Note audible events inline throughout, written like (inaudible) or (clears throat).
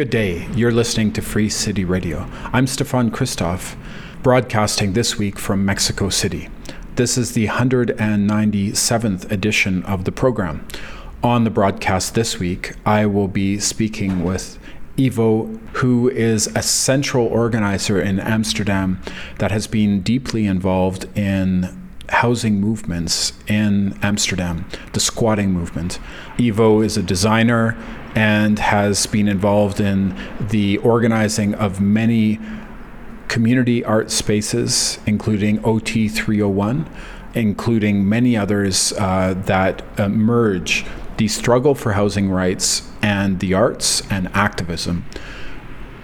Good day. You're listening to Free City Radio. I'm Stefan Christoff, broadcasting this week from Mexico City. This is the 197th edition of the program. On the broadcast this week, I will be speaking with Ivo, who is a central organizer in Amsterdam that has been deeply involved in housing movements in Amsterdam, the squatting movement. Ivo is a designer and has been involved in the organizing of many community art spaces, including OT 301, including many others uh, that merge the struggle for housing rights and the arts and activism.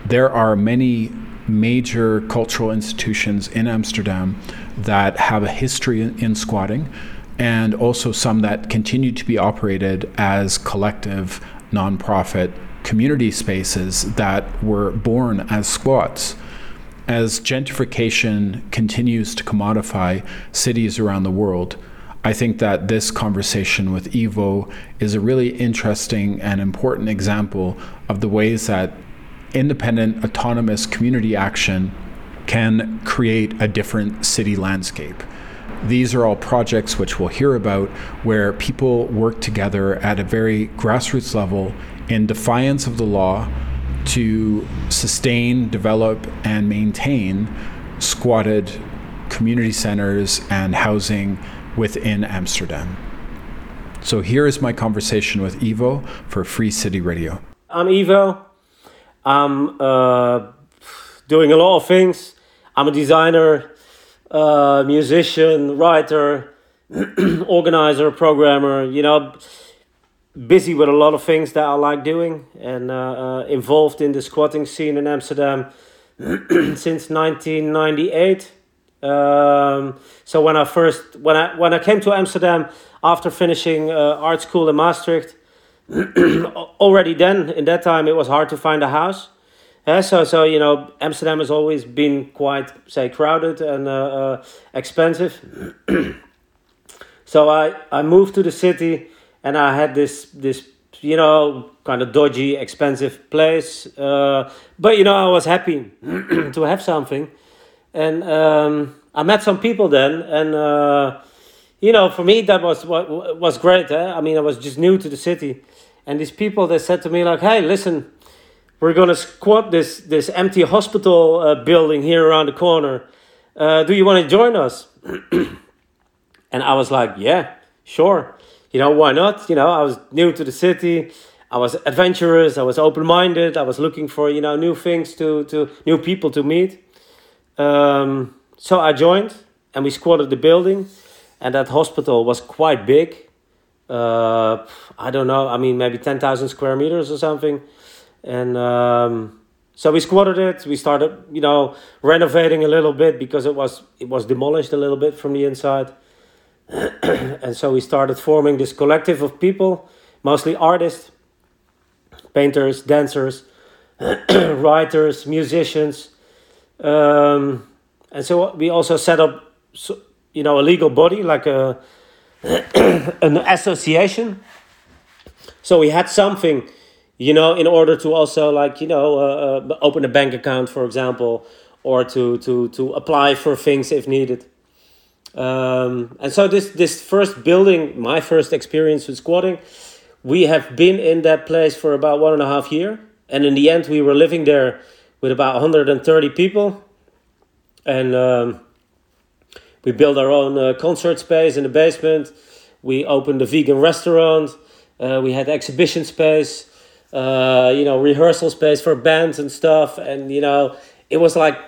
There are many major cultural institutions in Amsterdam that have a history in squatting and also some that continue to be operated as collective nonprofit community spaces that were born as squats. As gentrification continues to commodify cities around the world, I think that this conversation with Ivo is a really interesting and important example of the ways that independent, autonomous community action can create a different city landscape. These are all projects which we'll hear about where people work together at a very grassroots level in defiance of the law to sustain, develop, and maintain squatted community centers and housing within Amsterdam. So here is my conversation with Ivo for Free City Radio. I'm Ivo. I'm uh, doing a lot of things. I'm a designer, uh, musician, writer, (clears throat) organizer, programmer, you know, busy with a lot of things that I like doing and uh, uh, involved in the squatting scene in Amsterdam (clears throat) since 1998. Um, so when I first when I when I came to Amsterdam after finishing uh, art school in Maastricht, (clears throat) already then in that time it was hard to find a house. Yeah, so so you know Amsterdam has always been quite say crowded and uh, uh, expensive. (clears throat) so I I moved to the city and I had this this you know kind of dodgy expensive place, uh, but you know I was happy (clears throat) to have something, and um, I met some people then and. Uh, you know, for me that was what was great. Eh? I mean, I was just new to the city, and these people they said to me like, "Hey, listen, we're gonna squat this this empty hospital uh, building here around the corner. Uh, do you want to join us?" (clears throat) and I was like, "Yeah, sure. You know, why not? You know, I was new to the city. I was adventurous. I was open minded. I was looking for you know new things to to new people to meet. Um, so I joined, and we squatted the building, and that hospital was quite big. Uh, I don't know. I mean, maybe ten thousand square meters or something and um, so we squatted it. We started, you know, renovating a little bit because it was it was demolished a little bit from the inside. (clears throat) and so we started forming this collective of people, mostly artists, painters, dancers, (clears throat) writers, musicians, um, and so we also set up, you know, a legal body like a (clears throat) an association. So we had something you know in order to also like you know uh, uh, open a bank account for example or to to to apply for things if needed. Um, and so this this first building my first experience with squatting we have been in that place for about one and a half year. And in the end we were living there with about 130 people. And um, we built our own uh, concert space in the basement. We opened a vegan restaurant. Uh, we had exhibition space uh, you know, rehearsal space for bands and stuff. And, you know, it was like,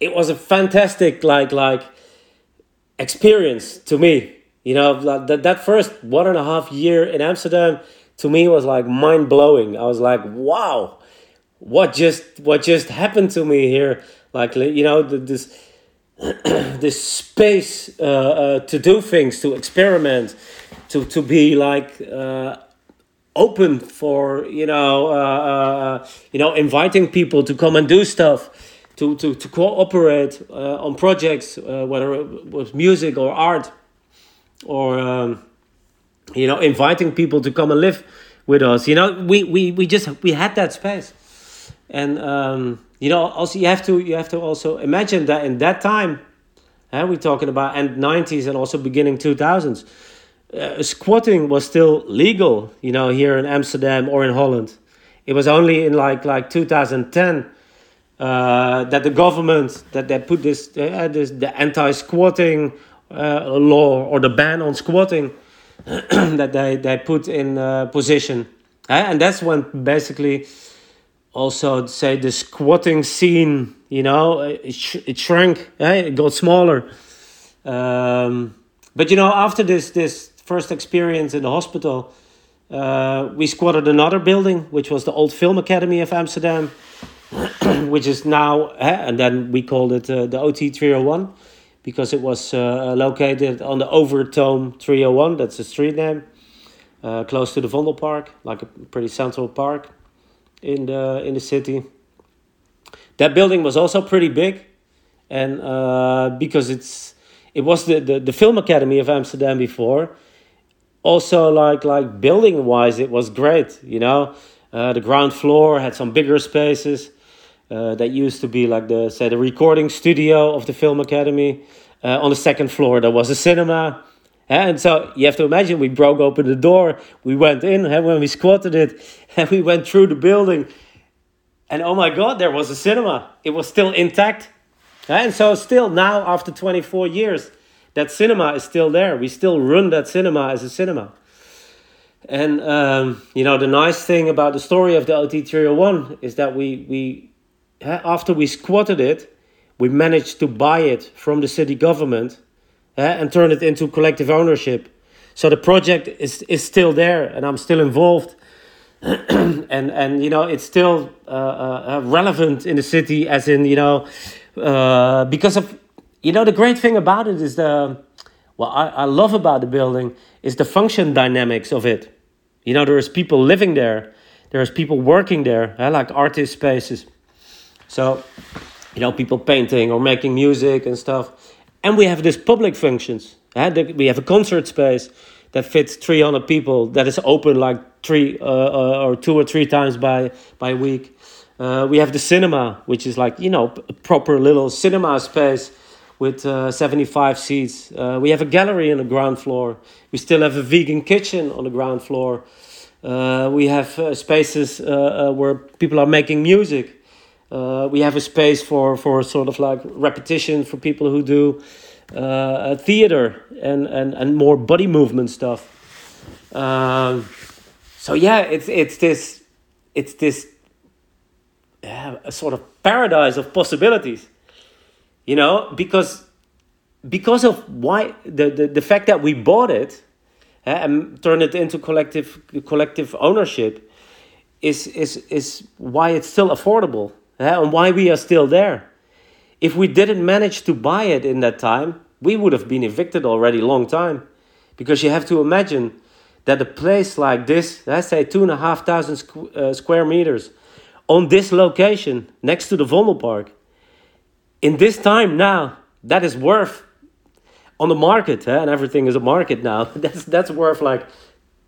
it was a fantastic, like, like experience to me. You know, that, that first one and a half year in Amsterdam to me was like mind blowing. I was like, wow, what just, what just happened to me here? Like, you know, this, (clears throat) this space uh, uh, to do things, to experiment, to, to be like, uh, open for you know uh, uh, you know inviting people to come and do stuff to to, to cooperate uh, on projects uh, whether it was music or art or um, you know inviting people to come and live with us you know we we, we just we had that space and um, you know also you have to you have to also imagine that in that time, uh, we're talking about end nineties and also beginning two thousands. Uh, squatting was still legal, you know, here in Amsterdam or in Holland. It was only in like like 2010 uh, that the government that they put this, uh, this the anti-squatting uh, law or the ban on squatting (clears throat) that they they put in uh, position, and that's when basically also say the squatting scene, you know, it, sh it shrank, it got smaller. Um, but you know, after this this first experience in the hospital, uh, we squatted another building, which was the old Film Academy of Amsterdam, (clears throat) which is now, uh, and then we called it uh, the OT 301 because it was uh, located on the Overtoom 301, that's the street name, uh, close to the Vondelpark, like a pretty central park in the, in the city. That building was also pretty big, and uh, because it's it was the, the, the Film Academy of Amsterdam before, also like like building wise it was great you know? Uh, the ground floor had some bigger spaces uh, that used to be like the say the recording studio of the film academy. Uh, on the second floor there was a cinema. And so you have to imagine we broke open the door we went in and when we squatted it (laughs) and we went through the building. And oh my god there was a cinema. It was still intact. And so still now after 24 years that cinema is still there. We still run that cinema as a cinema. And um, you know the nice thing about the story of the OT 301 is that we we after we squatted it, we managed to buy it from the city government uh, and turn it into collective ownership. So the project is is still there, and I'm still involved. (clears throat) and and you know it's still uh, uh, relevant in the city, as in you know uh, because of you know the great thing about it is the what I, I love about the building is the function dynamics of it. You know there's people living there there's people working there I like artist spaces. So you know people painting or making music and stuff. And we have this public functions we have a concert space that fits 300 people that is open like three uh, uh, or two or three times by by week. Uh, we have the cinema which is like you know a proper little cinema space with uh, 75 seats. Uh, we have a gallery on the ground floor. We still have a vegan kitchen on the ground floor. Uh, we have uh, spaces uh, uh, where people are making music. we have a space for, for sort of like repetition for people who do theater and, and, and more body movement stuff. Um, so yeah, it's it's this it's this yeah, a sort of paradise of possibilities you know because because of why the, the, the fact that we bought it uh, and turned it into collective collective ownership is is is why it's still affordable uh, and why we are still there. If we didn't manage to buy it in that time we would have been evicted already long time. Because you have to imagine that a place like this let's say two and a half thousand squ- uh, square meters on this location next to the Vondelpark in this time now, that is worth on the market, eh, and everything is a market now. (laughs) That's that's worth like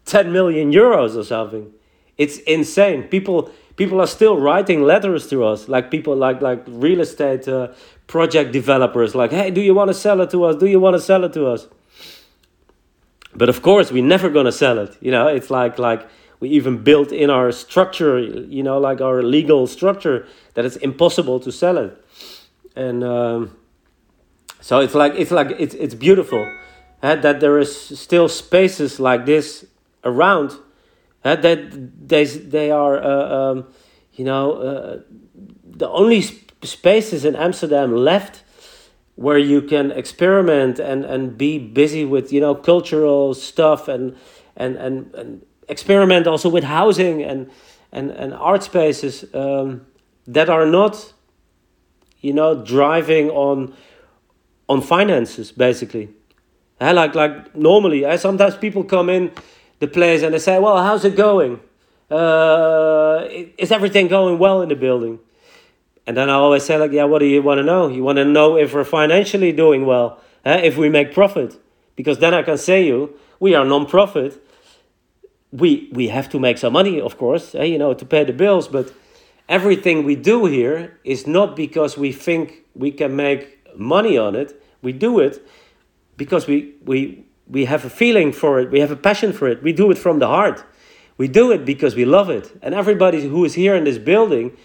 ten million euros or something. It's insane. People people are still writing letters to us, like people like like real estate uh, project developers, like, hey, do you want to sell it to us? Do you want to sell it to us? But of course, we're never gonna sell it. You know, it's like like we even built in our structure, you know, like our legal structure, that it's impossible to sell it and um, so it's like it's like it's it's beautiful uh, that there is still spaces like this around uh, that they they are uh, um, you know uh, the only sp spaces in Amsterdam left where you can experiment and and be busy with you know cultural stuff and and and, and experiment also with housing and and and art spaces um, that are not you know, driving on on finances basically. Uh, like like normally, uh, sometimes people come in the place and they say, "Well, how's it going? Uh, is everything going well in the building?" And then I always say, like, "Yeah, what do you want to know? You want to know if we're financially doing well, uh, if we make profit, because then I can say you we are non-profit. We we have to make some money, of course, uh, you know, to pay the bills, but." Everything we do here is not because we think we can make money on it. We do it because we, we, we have a feeling for it, we have a passion for it. We do it from the heart. We do it because we love it. And everybody who is here in this building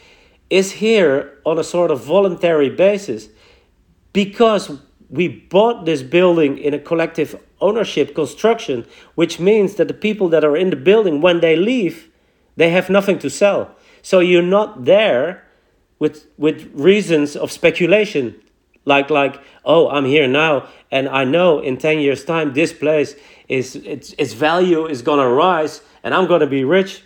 is here on a sort of voluntary basis because we bought this building in a collective ownership construction, which means that the people that are in the building, when they leave, they have nothing to sell. So you're not there with with reasons of speculation, like like oh I'm here now and I know in ten years time this place is its its value is gonna rise and I'm gonna be rich.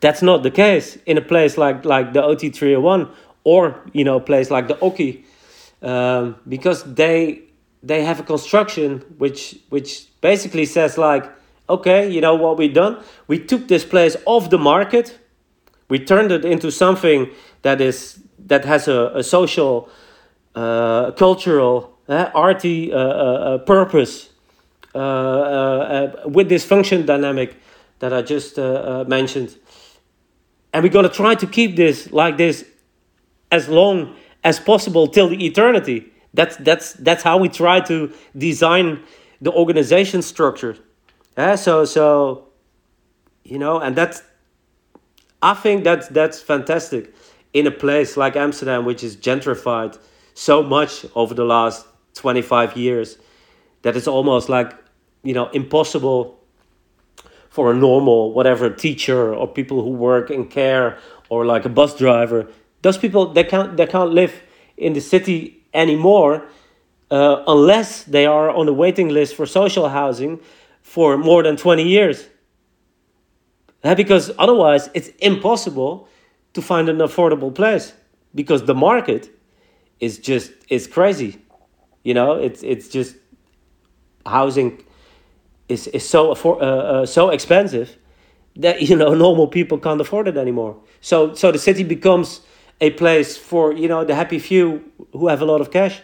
That's not the case in a place like like the OT 301 or you know a place like the OCCII, um, because they they have a construction which which basically says like okay you know what we done we took this place off the market we turned it into something that is that has a, a social uh, cultural uh, arty uh, uh, uh purpose uh, with this function dynamic that i just mentioned. And we're going to try to keep this like this as long as possible till the eternity. That's that's that's how we try to design the organization structure. Yeah so so you know and that's i think that's that's fantastic in a place like amsterdam which is gentrified so much over the last 25 years that it's almost like you know impossible for a normal whatever teacher or people who work in care or like a bus driver those people they can't they can't live in the city anymore uh, unless they are on the waiting list for social housing for more than 20 years because otherwise it's impossible to find an affordable place because the market is just is crazy you know it's it's just housing is is so affor- uh, uh, so expensive that you know (laughs) normal people can't afford it anymore. So so the city becomes a place for you know the happy few who have a lot of cash,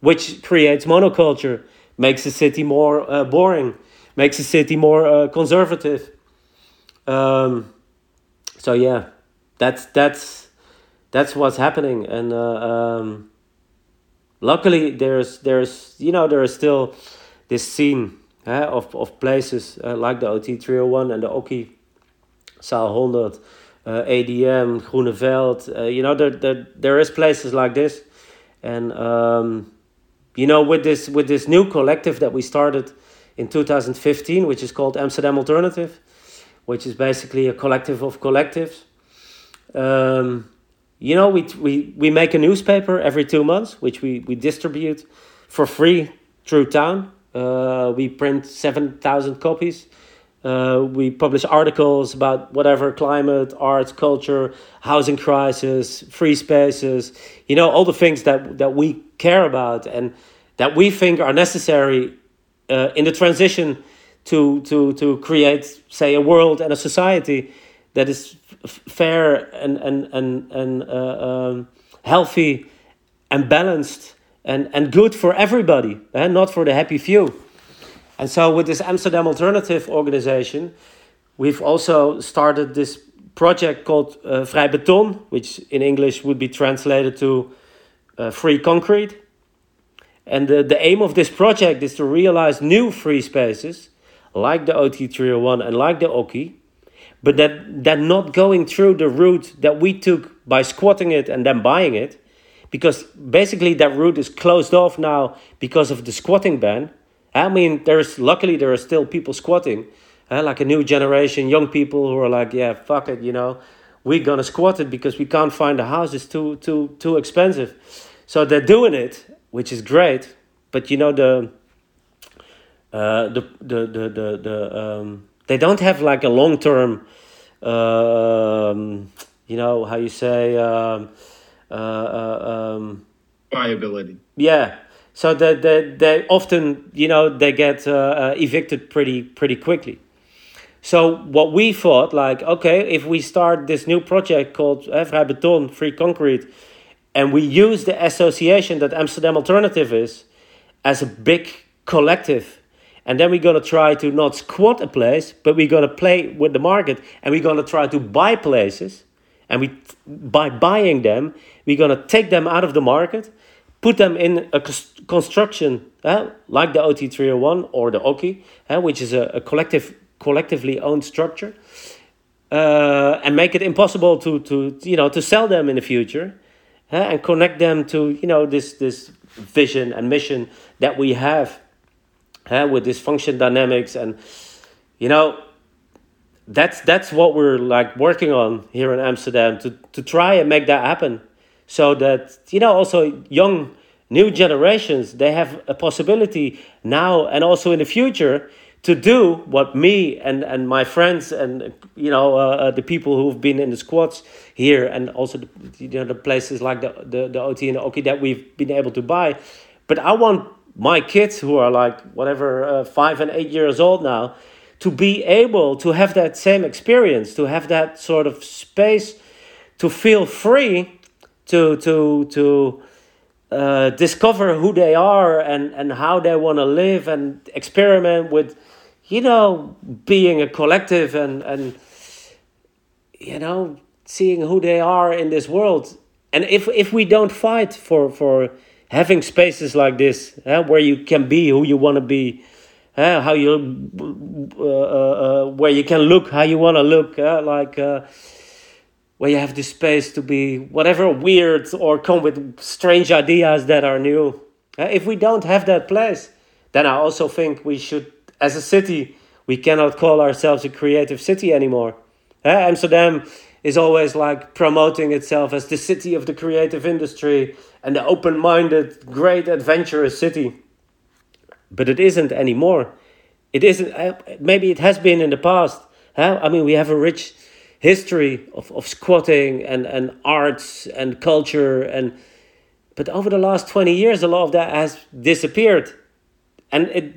which creates monoculture, makes the city more uh, boring, makes the city more uh, conservative. Um, so yeah, that's that's that's what's happening, and uh, um, luckily there's there's you know there is still this scene uh, of, of places uh, like the OT 301 and the OCCII Zaal 100, uh, ADM, Groeneveld. Uh, you know, there, there, there is places like this. And, um, you know, with this, with this new collective that we started in 2015, which is called Amsterdam Alternative, which is basically a collective of collectives. Um, you know, we, we, we make a newspaper every two months, which we, we distribute for free through town. Uh, we print 7,000 copies. Uh, we publish articles about whatever climate, arts, culture, housing crisis, free spaces, you know, all the things that, that we care about and that we think are necessary uh, in the transition to, to, to create, say, a world and a society that is fair and, and, and, and uh, um, healthy and balanced and, and good for everybody and eh? not for the happy few. And so, with this Amsterdam Alternative organization, we've also started this project called uh, Vrij Beton, which in English would be translated to uh, free concrete. And the, the aim of this project is to realize new free spaces like the OT301 and like the OCCII, but that, that not going through the route that we took by squatting it and then buying it, because basically that route is closed off now because of the squatting ban. I mean, there's luckily there are still people squatting, uh, like a new generation, young people who are like, yeah, fuck it, you know, we're gonna squat it because we can't find a house; it's too too too expensive. So they're doing it, which is great. But you know the uh, the the the the, the um, they don't have like a long term, uh, um, you know how you say. Um, uh, uh, um, viability. Yeah. So that they, they often, you know, they get uh, evicted pretty pretty quickly. So what we thought, like, okay, if we start this new project called Vrij Beton, Free Concrete, and we use the association that Amsterdam Alternative is as a big collective, and then we're gonna try to not squat a place, but we're gonna play with the market, and we're gonna try to buy places and we by buying them we're going to take them out of the market put them in a construction uh, like the ot301 or the OCCII uh, which is a, a, collective collectively owned structure uh, and make it impossible to, to you know to sell them in the future uh, and connect them to you know this this vision and mission that we have uh, with this function dynamics and you know that's that's what we're like working on here in Amsterdam to to try and make that happen, so that you know also young new generations they have a possibility now and also in the future to do what me and, and my friends and you know uh, uh, the people who've been in the squads here and also the, you know the places like the, the the OT and the OCCII that we've been able to buy, but I want my kids who are like whatever uh, five and eight years old now to be able to have that same experience, to have that sort of space, to feel free to to to uh, discover who they are and and how they want to live and experiment with, you know, being a collective and and you know seeing who they are in this world. And if if we don't fight for for having spaces like this, uh, where you can be who you want to be uh, how you uh, uh, uh, where you can look how you want to look uh, like uh, where you have the space to be whatever weird or come with strange ideas that are new. If we don't have that place then i also think we should as a city we cannot call ourselves a creative city anymore. Amsterdam is always like promoting itself as the city of the creative industry and the open-minded great adventurous city but it isn't anymore. It isn't. Uh, maybe it has been in the past. Huh? I mean, we have a rich history of, of squatting and, and arts and culture and but over the last 20 years a lot of that has disappeared and it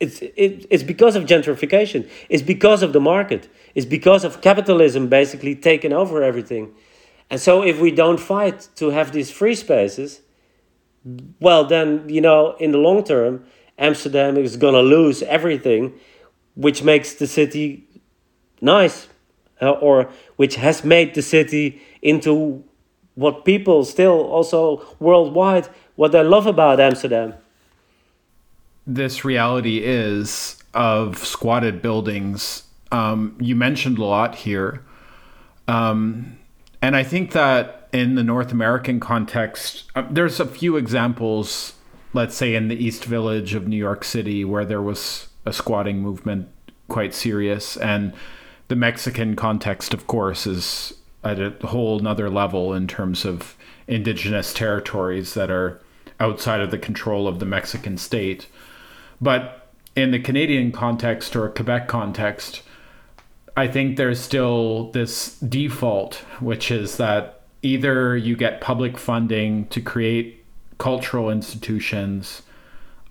it's it, it's because of gentrification it's because of the market it's because of capitalism basically taking over everything and so if we don't fight to have these free spaces well then you know in the long term Amsterdam is going to lose everything, which makes the city nice, uh, or which has made the city into what people still also worldwide what they love about Amsterdam. This reality is of squatted buildings. Um, you mentioned a lot here. Um, and I think that in the North American context, uh, there's a few examples let's say in the East Village of New York City, where there was a squatting movement quite serious, and the Mexican context, of course, is at a whole nother level in terms of indigenous territories that are outside of the control of the Mexican state. But in the Canadian context or Quebec context, I think there's still this default, which is that either you get public funding to create cultural institutions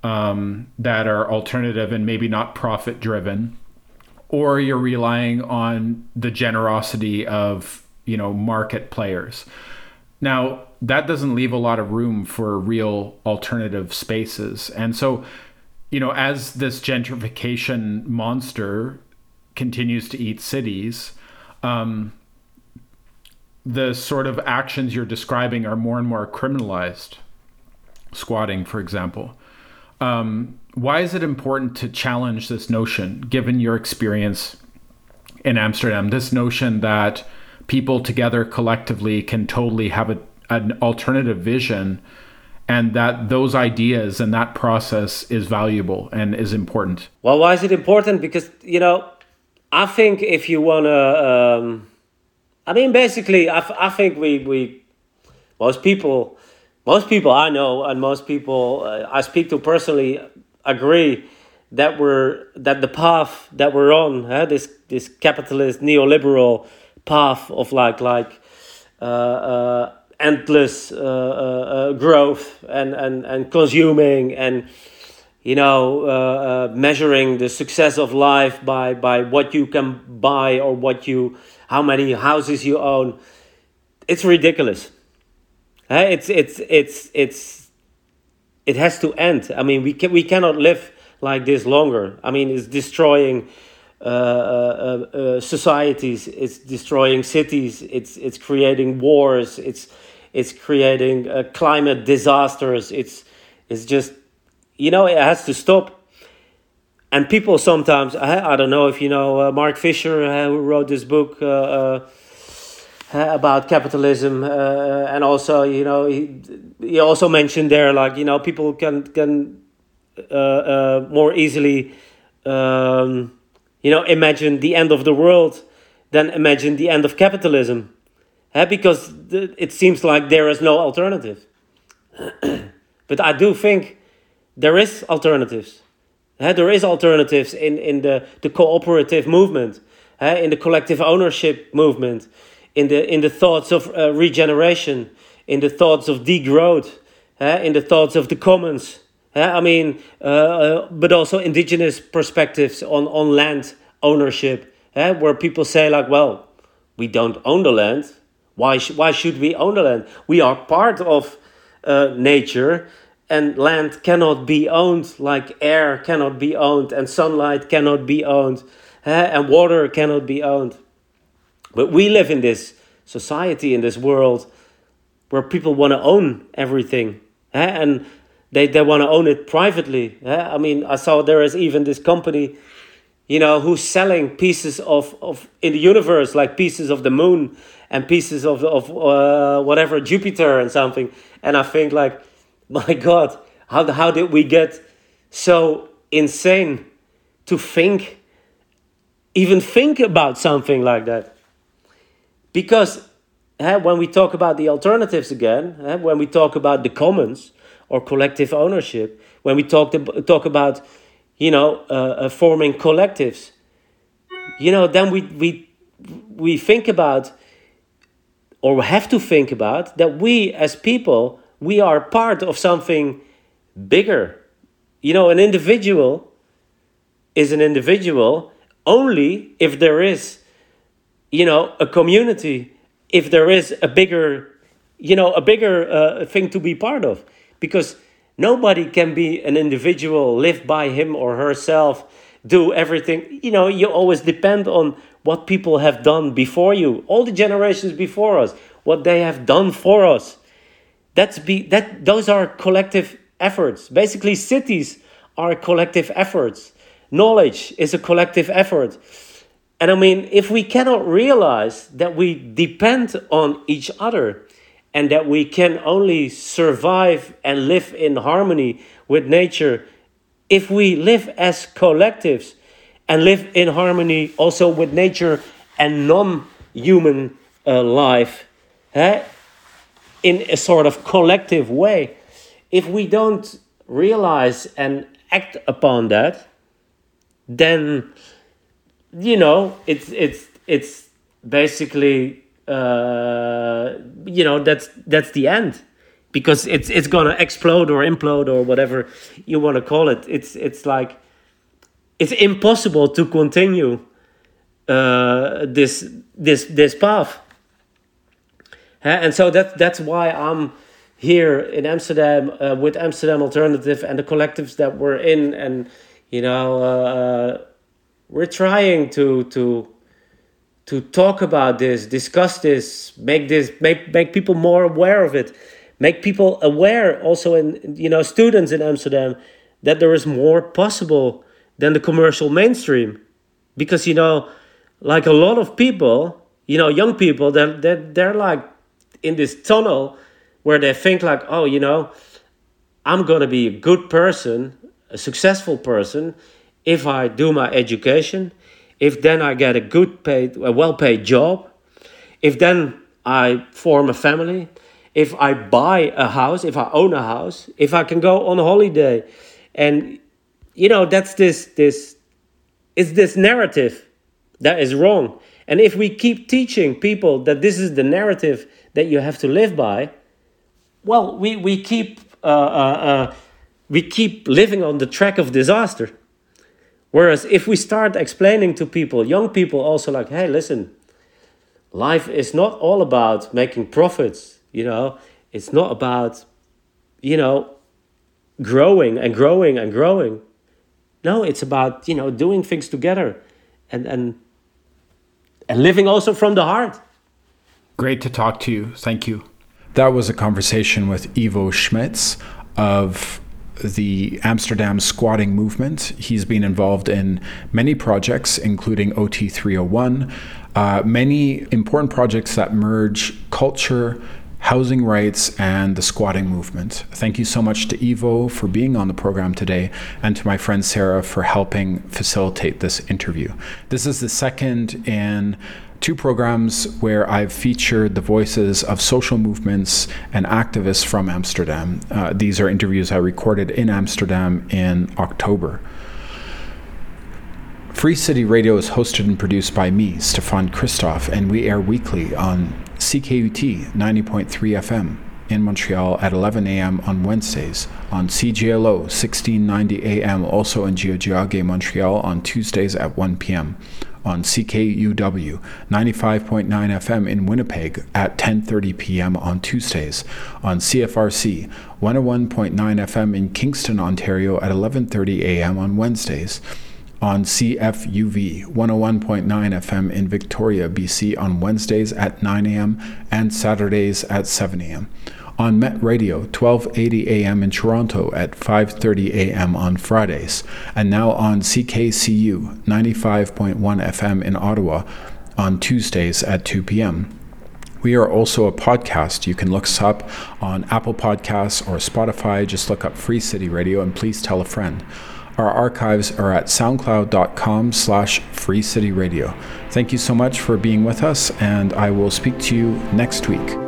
um, that are alternative and maybe not profit driven, or you're relying on the generosity of you know market players. Now that doesn't leave a lot of room for real alternative spaces, and so you know as this gentrification monster continues to eat cities. Um, the sort of actions you're describing are more and more criminalized squatting, for example. Um, why is it important to challenge this notion, given your experience in Amsterdam? This notion that people together collectively can totally have a, an alternative vision and that those ideas and that process is valuable and is important. Well, why is it important? Because, you know, I think if you want to, um, I mean, basically, I, I think we, we, most people, most people I know and most people uh, I speak to personally agree that we're that the path that we're on, huh, this this capitalist neoliberal path of like like uh, uh, endless uh, uh, uh, growth and, and and consuming and you know measuring the success of life by by what you can buy or what you how many houses you own. It's ridiculous Hey, it's it's it's it's it has to end. I mean, we can we cannot live like this longer. I mean, it's destroying uh, uh, uh, societies. It's destroying cities. It's it's creating wars. It's it's creating uh, climate disasters. It's it's just you know it has to stop. And people sometimes I, I don't know if you know uh, Mark Fisher uh, who wrote this book about capitalism and also you know he, he also mentioned there like you know people can can more easily um, you know, imagine the end of the world than imagine the end of capitalism. Uh, because it seems like there is no alternative. (clears throat) but I do think there is alternatives. There is alternatives in, in the, the cooperative movement, in the collective ownership movement, in the, in the thoughts of uh, regeneration, in the thoughts of degrowth, in the thoughts of the commons. I mean, uh, uh, but also indigenous perspectives on, on land ownership, where people say, like, well, we don't own the land. Why, sh- why should we own the land? We are part of uh, nature, and land cannot be owned like air cannot be owned, and sunlight cannot be owned, eh, and water cannot be owned. But we live in this society, in this world, where people want to own everything. Eh, and they, they want to own it privately. Yeah? I mean, I saw there is even this company, you know, who's selling pieces of, of in the universe, like pieces of the moon and pieces of, of uh, whatever, Jupiter and something. And I think, like, my God, how, how did we get so insane to think, even think about something like that? Because uh, when we talk about the alternatives again, uh, when we talk about the commons, or collective ownership, when we talk, talk about, you know, uh, uh, forming collectives, you know, then we, we, we think about, or have to think about, that we as people, we are part of something bigger. You know, an individual is an individual only if there is, you know, a community, if there is a bigger, you know, a bigger uh, thing to be part of because nobody can be an individual, live by him or herself, do everything. You know, you always depend on what people have done before you, all the generations before us, what they have done for us. That's be that those are collective efforts. Basically, cities are collective efforts. Knowledge is a collective effort. And I mean, if we cannot realize that we depend on each other, and that we can only survive and live in harmony with nature if we live as collectives and live in harmony also with nature and non human uh, life eh? In a sort of collective way. If we don't realize and act upon that, then you know it's it's it's basically uh, you know that's that's the end because it's it's gonna explode or implode or whatever you want to call it. It's it's like it's impossible to continue uh, this this this path, and so that that's why I'm here in Amsterdam uh, with Amsterdam Alternative and the collectives that we're in, and you know uh, we're trying to to to talk about this, discuss this, make this make make people more aware of it, make people aware also in you know students in Amsterdam that there is more possible than the commercial mainstream, because you know, like a lot of people, you know, young people, that they're, they're, they're like in this tunnel where they think like, oh, you know, I'm gonna be a good person, a successful person, if I do my education if then I get a good paid, a well paid job, if then I form a family, if I buy a house, if I own a house, if I can go on holiday, and you know that's this this it's this narrative that is wrong. And if we keep teaching people that this is the narrative that you have to live by, well, we we keep uh, uh, uh, we keep living on the track of disaster. Whereas if we start explaining to people, young people also like, hey, listen, life is not all about making profits, you know, it's not about, you know, growing and growing and growing. No, it's about, you know, doing things together and and and living also from the heart. Great to talk to you. Thank you. That was a conversation with Ivo Schmetz of the Amsterdam squatting movement. He's been involved in many projects, including OT 301, uh, many important projects that merge culture, housing rights, and the squatting movement. Thank you so much to Ivo for being on the program today, and to my friend Sarah for helping facilitate this interview. This is the second in two programs where I've featured the voices of social movements and activists from Amsterdam. Uh, these are interviews I recorded in Amsterdam in October. Free City Radio is hosted and produced by me, Stefan Christoff, and we air weekly on CKUT 90.3 FM in Montreal at 11 a.m. on Wednesdays, on CJLO 1690 a.m. also in Tiohtià:ke, Montreal on Tuesdays at 1 p.m on CKUW 95.9 FM in Winnipeg at 10:30 p.m. on Tuesdays, on CFRC 101.9 FM in Kingston, Ontario at 11:30 a.m. on Wednesdays, on CFUV 101.9 FM in Victoria, BC on Wednesdays at 9 a.m. and Saturdays at 7 a.m on Met Radio 1280 AM in Toronto at 5:30 AM on Fridays and now on CKCU 95.1 FM in Ottawa on Tuesdays at 2 p.m. We are also a podcast. You can look us up on Apple Podcasts or Spotify. Just look up Free City Radio and please tell a friend. Our archives are at soundcloud.com slash freecityradio. Thank you so much for being with us, and I will speak to you next week.